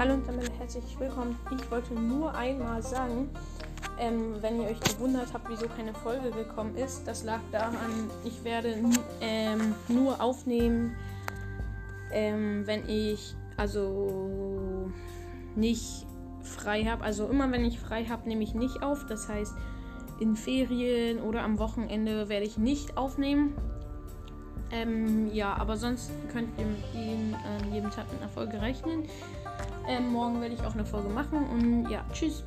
Hallo und damit herzlich willkommen. Ich wollte nur einmal sagen, ähm, wenn ihr euch gewundert habt, wieso keine Folge gekommen ist, das lag daran, ich werde ähm, nur aufnehmen, ähm, wenn ich also nicht frei habe. Also immer wenn ich frei habe, nehme ich nicht auf. Das heißt, in Ferien oder am Wochenende werde ich nicht aufnehmen. Ähm, ja, aber sonst könnt ihr mit jedem Tag mit einer Folge rechnen. Ähm, morgen werde ich auch eine Folge machen und ja, tschüss.